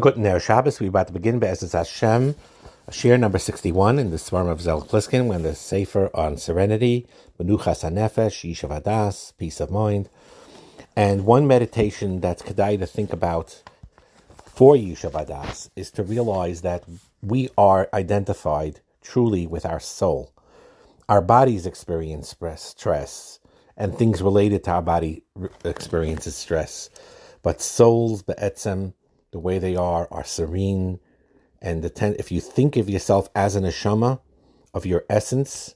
Good Ner Shabbos, we're about to begin Be'ezes Hashem, share number 61 in the Swarm of Zel Pliskin, when the Sefer on Serenity, Menuchas HaNefesh, Yishav Peace of Mind. And one meditation that's Kedai to think about for Yishav Hadas is to realize that we are identified truly with our soul. Our bodies experience stress, and things related to our body experiences stress. But souls, be'etzem, the way they are, are serene. And the ten, if you think of yourself as an neshama, of your essence,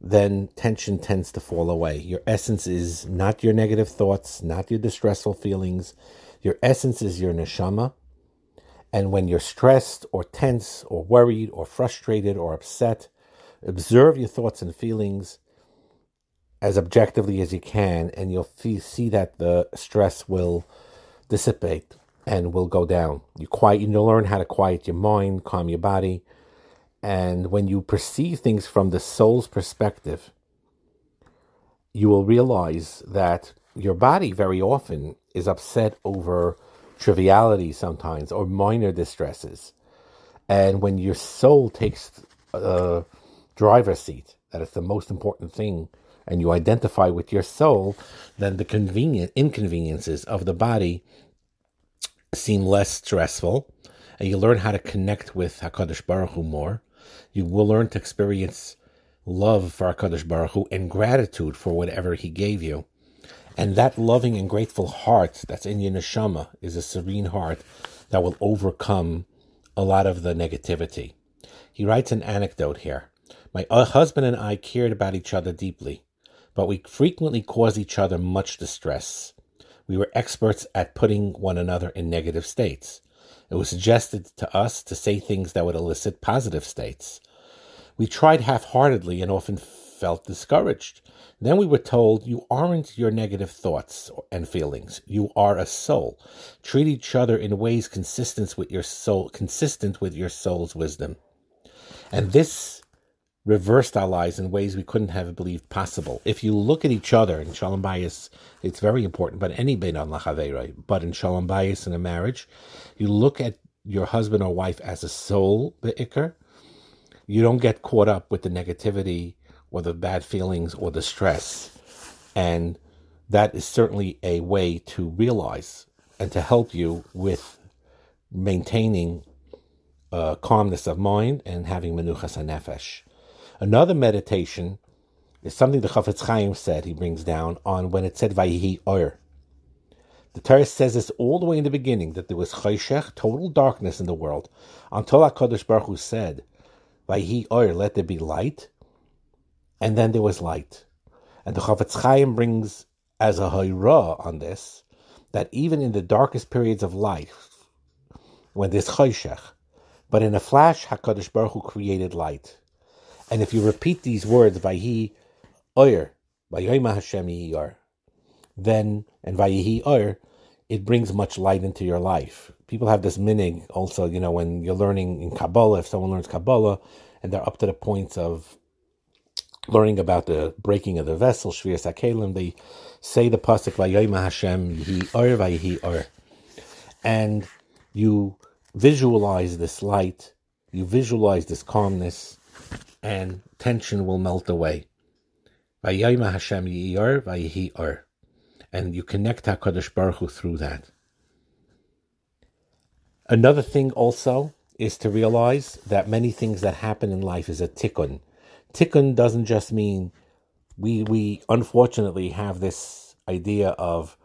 then tension tends to fall away. Your essence is not your negative thoughts, not your distressful feelings. Your essence is your neshama. And when you're stressed or tense or worried or frustrated or upset, observe your thoughts and feelings as objectively as you can, and you'll see that the stress will dissipate and will go down. You quiet, you learn how to quiet your mind, calm your body, and when you perceive things from the soul's perspective, you will realize that your body very often is upset over triviality sometimes or minor distresses. And when your soul takes a uh, driver's seat, that is the most important thing, and you identify with your soul, then the convenient inconveniences of the body seem less stressful, and you learn how to connect with Hakadosh Baruch Hu more. You will learn to experience love for Hakadosh Baruch Hu and gratitude for whatever He gave you. And that loving and grateful heart that's in your neshama is a serene heart that will overcome a lot of the negativity. He writes an anecdote here. My uh, husband and I cared about each other deeply, but we frequently caused each other much distress. We were experts at putting one another in negative states. It was suggested to us to say things that would elicit positive states. We tried half heartedly and often felt discouraged. Then we were told, You aren't your negative thoughts and feelings. You are a soul. Treat each other in ways consistent with your soul, consistent with your soul's wisdom. And this reversed our lives in ways we couldn't have believed possible. If you look at each other in Shalom Bayis, it's very important, but any bin on Lachaverai, but in Shalom Bayis in a marriage, you look at your husband or wife as a soul, the icker, You don't get caught up with the negativity or the bad feelings or the stress. And that is certainly a way to realize and to help you with maintaining uh, calmness of mind and having menuchas nefesh. Another meditation is something the Chafetz Chaim said, he brings down, on when it said Vayihi Oyer. The Torah says this all the way in the beginning, that there was Chayshech, total darkness in the world, until HaKadosh Baruch Hu said, Vayihi Oyer, let there be light, and then there was light. And the Chafetz Chaim brings as a Hayra on this, that even in the darkest periods of life, when there's Chayshech, but in a flash, HaKadosh Baruch Hu created light. And if you repeat these words, Vayhi Oyer, Vayoima Hashem Yiyar, then, and Vayihi Oyer, it brings much light into your life. People have this minig also, you know, when you're learning in Kabbalah, if someone learns Kabbalah and they're up to the points of learning about the breaking of the vessel, Shvir Sakelim, they say the pasuk Vayoima Hashem Yihi Oyer Vayihi Oyer. And you visualize this light, you visualize this calmness, and tension will melt away. And you connect HaKadosh Baruch Hu through that. Another thing also is to realize that many things that happen in life is a tikkun. Tikkun doesn't just mean we we unfortunately have this idea of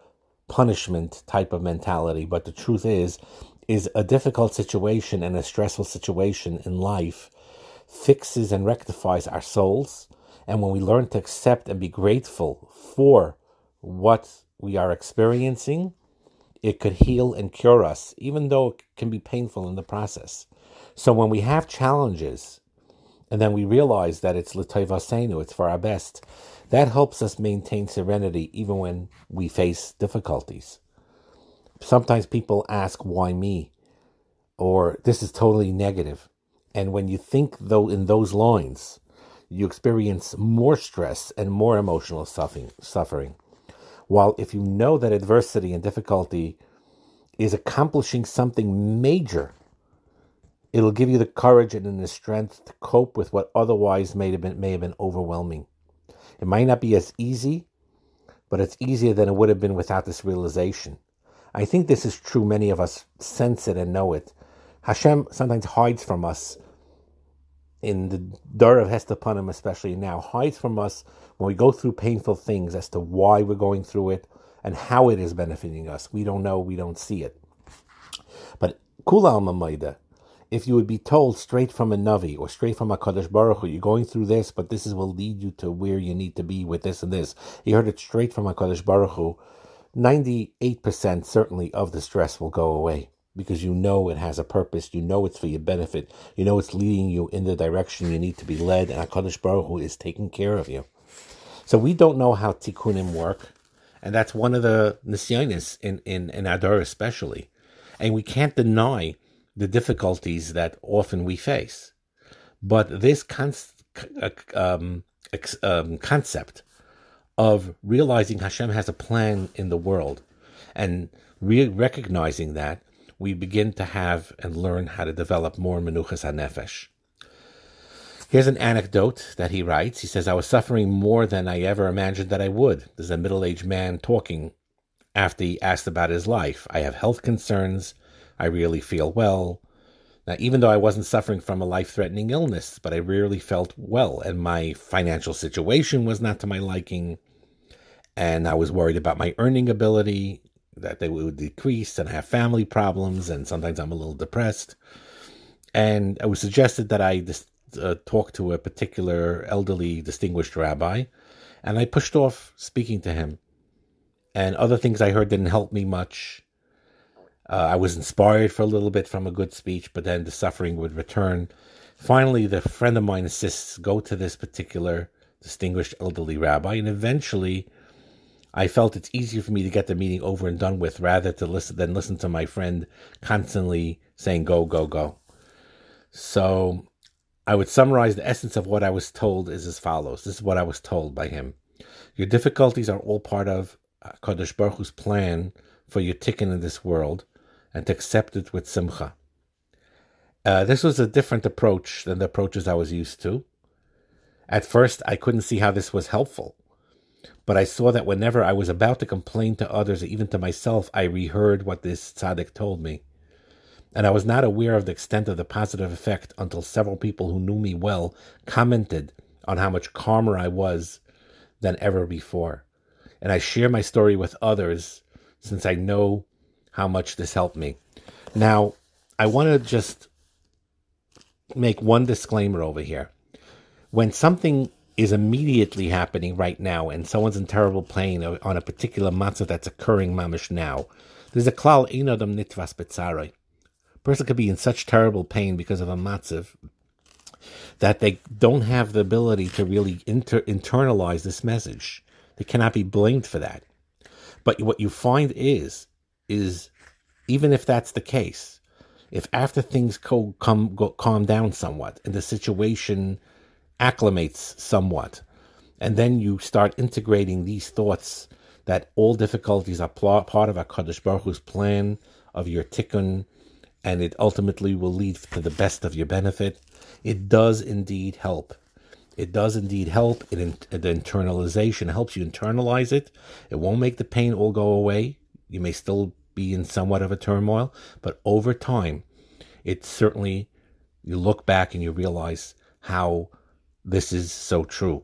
punishment type of mentality, but the truth is is a difficult situation and a stressful situation in life fixes and rectifies our souls. And when we learn to accept and be grateful for what we are experiencing, it could heal and cure us, even though it can be painful in the process. So when we have challenges, and then we realize that it's l'toivasenu, it's for our best, that helps us maintain serenity even when we face difficulties. Sometimes people ask, why me? Or this is totally negative. And when you think though in those lines, you experience more stress and more emotional suffering. While if you know that adversity and difficulty is accomplishing something major, it'll give you the courage and the strength to cope with what otherwise may have been, may have been overwhelming. It might not be as easy, but it's easier than it would have been without this realization. I think this is true. Many of us sense it and know it. Hashem sometimes hides from us in the Dur of Hestapanim, especially now, hides from us when we go through painful things as to why we're going through it and how it is benefiting us. We don't know, we don't see it. But Kula Alma if you would be told straight from a Navi or straight from a Kadosh Baruch Hu, you're going through this, but this is, will lead you to where you need to be with this and this. You heard it straight from a Kadosh Baruch Hu. 98% certainly of the stress will go away because you know it has a purpose. You know it's for your benefit. You know it's leading you in the direction you need to be led, and HaKadosh Baruch Hu is taking care of you. So we don't know how tikkunim work, and that's one of the nisyonis in, in, in Adar especially. And we can't deny the difficulties that often we face. But this con- uh, um, um, concept of realizing Hashem has a plan in the world and re- recognizing that, we begin to have and learn how to develop more menuchas hanefesh. Here's an anecdote that he writes. He says, I was suffering more than I ever imagined that I would. There's a middle aged man talking after he asked about his life. I have health concerns. I really feel well. Now, even though I wasn't suffering from a life threatening illness, but I rarely felt well, and my financial situation was not to my liking. And I was worried about my earning ability, that they would decrease, and have family problems, and sometimes I'm a little depressed. And it was suggested that I just uh, talk to a particular elderly, distinguished rabbi, and I pushed off speaking to him. And other things I heard didn't help me much. Uh, I was inspired for a little bit from a good speech, but then the suffering would return. Finally, the friend of mine insists go to this particular distinguished elderly rabbi, and eventually, I felt it's easier for me to get the meeting over and done with rather to listen than listen to my friend constantly saying go go go. So, I would summarize the essence of what I was told is as follows. This is what I was told by him. Your difficulties are all part of Kadosh Baruch Hu's plan for your tikkun in this world and to accept it with simcha. Uh, this was a different approach than the approaches I was used to. At first, I couldn't see how this was helpful, but I saw that whenever I was about to complain to others, even to myself, I reheard what this tzaddik told me. And I was not aware of the extent of the positive effect until several people who knew me well commented on how much calmer I was than ever before. And I share my story with others since I know how much this helped me. Now, I want to just make one disclaimer over here. When something is immediately happening right now and someone's in terrible pain on a particular matzah that's occurring mamish now, there's a klal inodam nitvas betzaroi. Person could be in such terrible pain because of a matzav that they don't have the ability to really inter- internalize this message. They cannot be blamed for that. But what you find is, is even if that's the case, if after things co- come go, calm down somewhat and the situation acclimates somewhat, and then you start integrating these thoughts that all difficulties are pl- part of Hakadosh Baruch Hu's plan of your tikkun, and it ultimately will lead to the best of your benefit. It does indeed help it does indeed help. It, the internalization helps you internalize it. It won't make the pain all go away. You may still be in somewhat of a turmoil, but over time, it certainly, you look back and you realize how this is so true.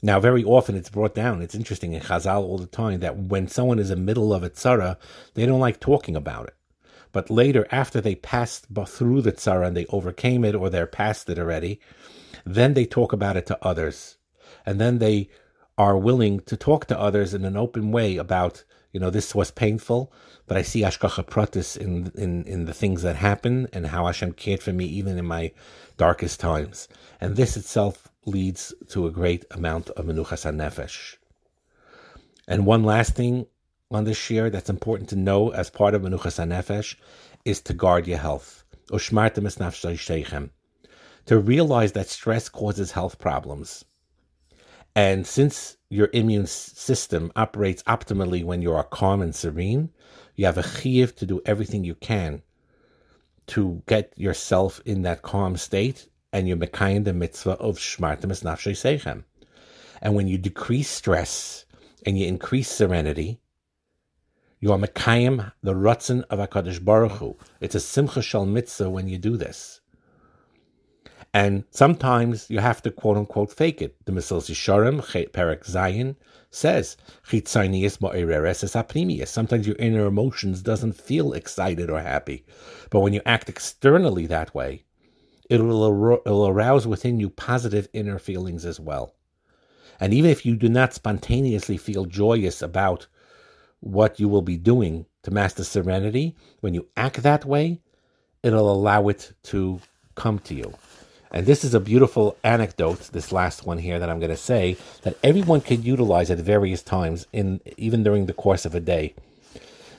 Now, very often it's brought down. It's interesting in Chazal all the time that when someone is in the middle of a tzara, they don't like talking about it. But later, after they passed through the tzara and they overcame it or they're past it already, then they talk about it to others. And then they are willing to talk to others in an open way about, you know, this was painful, but I see Ashkacha Pratis in, in, in the things that happen and how Hashem cared for me even in my darkest times. And this itself leads to a great amount of Menuchas HaNefesh. And one last thing on this year that's important to know as part of Menuchas HaNefesh is to guard your health to realize that stress causes health problems. And since your immune system operates optimally when you are calm and serene, You have a chiyuv to do everything you can to get yourself in that calm state, and you're mekayim the mitzvah of shmartem es nafshay seichem. And when you decrease stress and you increase serenity, you are mekayim the rutzen of Hakadosh Baruch Hu. It's a simcha shal mitzvah when you do this. And sometimes you have to quote unquote fake it. The Mesilas Yesharim, Perek Zayin, says, Sometimes your inner emotions doesn't feel excited or happy. But when you act externally that way, it will, arouse within you positive inner feelings as well. And even if you do not spontaneously feel joyous about what you will be doing to master serenity, when you act that way, it'll allow it to come to you. And this is a beautiful anecdote, this last one here that I'm going to say, that everyone could utilize at various times, in even during the course of a day.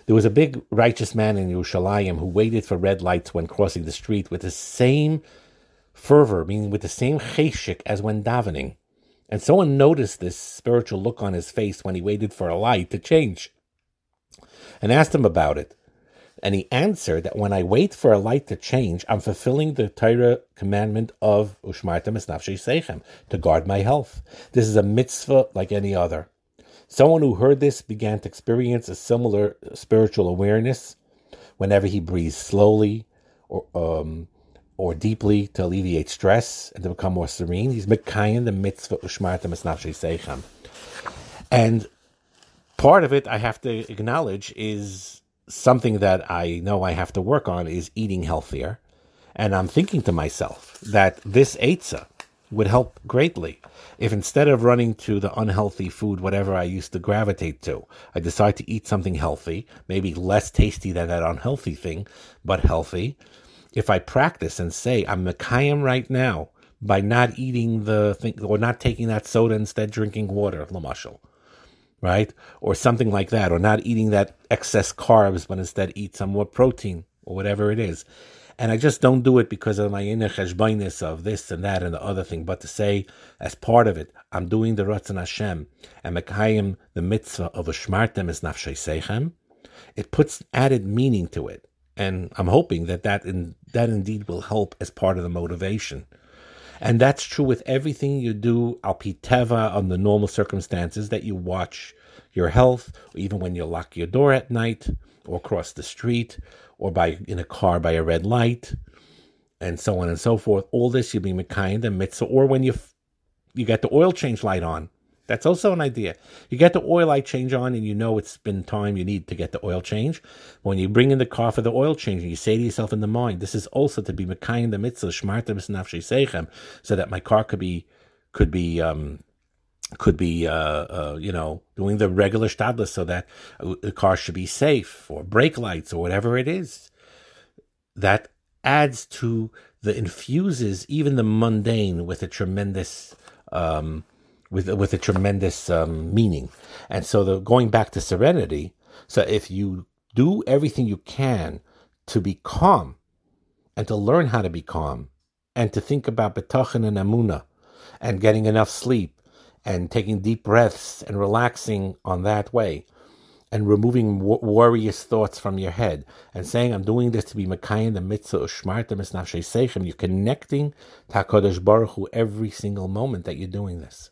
There was a big righteous man in Yerushalayim who waited for red lights when crossing the street with the same fervor, meaning with the same cheshik as when davening. And someone noticed this spiritual look on his face when he waited for a light to change and asked him about it. And he answered that when I wait for a light to change, I'm fulfilling the Torah commandment of Ushmartem Esnafshe Seichem, to guard my health. This is a mitzvah like any other. Someone who heard this began to experience a similar spiritual awareness whenever he breathes slowly or um, or deeply to alleviate stress and to become more serene. He's mekayin the mitzvah Ushmartem Esnafshe Seichem. And part of it I have to acknowledge is something that I know I have to work on is eating healthier. And I'm thinking to myself that this Eitzah would help greatly if instead of running to the unhealthy food, whatever I used to gravitate to, I decide to eat something healthy, maybe less tasty than that unhealthy thing, but healthy. If I practice and say, I'm Mekayim right now by not eating the thing or not taking that soda, instead drinking water, Lamashal right? Or something like that, or not eating that excess carbs, but instead eat some more protein or whatever it is. And I just don't do it because of my inner cheshbainis of this and that and the other thing, but to say, as part of it, I'm doing the Ratzon Hashem and Mekayim, the mitzvah of a shmartem is nafshay seichem, it puts added meaning to it. And I'm hoping that that, in, that indeed will help as part of the motivation. And that's true with everything you do al piteva on the normal circumstances that you watch your health, even when you lock your door at night or cross the street or by in a car by a red light and so on and so forth. All this you'll be mekayim and mitzvah, or when you you get the oil change light on that's also an idea. You get the oil light change on and you know it's been time you need to get the oil change. When you bring in the car for the oil change and you say to yourself in the mind, this is also to be Mekayim the mitzvah, Shmarta Seichem, so that my car could be, could be, um, could be, uh, uh, you know, doing the regular stadless so that the car should be safe or brake lights or whatever it is. That adds to the infuses even the mundane with a tremendous, um, with with a tremendous um, meaning. And so, the, going back to serenity, so if you do everything you can to be calm, and to learn how to be calm, and to think about betachin and amuna, and getting enough sleep, and taking deep breaths and relaxing on that way, and removing worrious thoughts from your head and saying, I'm doing this to be Makayan, the mitzvah ushmarta misnafshe seichem. You're connecting to HaKadosh Baruch Hu every single moment that you're doing this.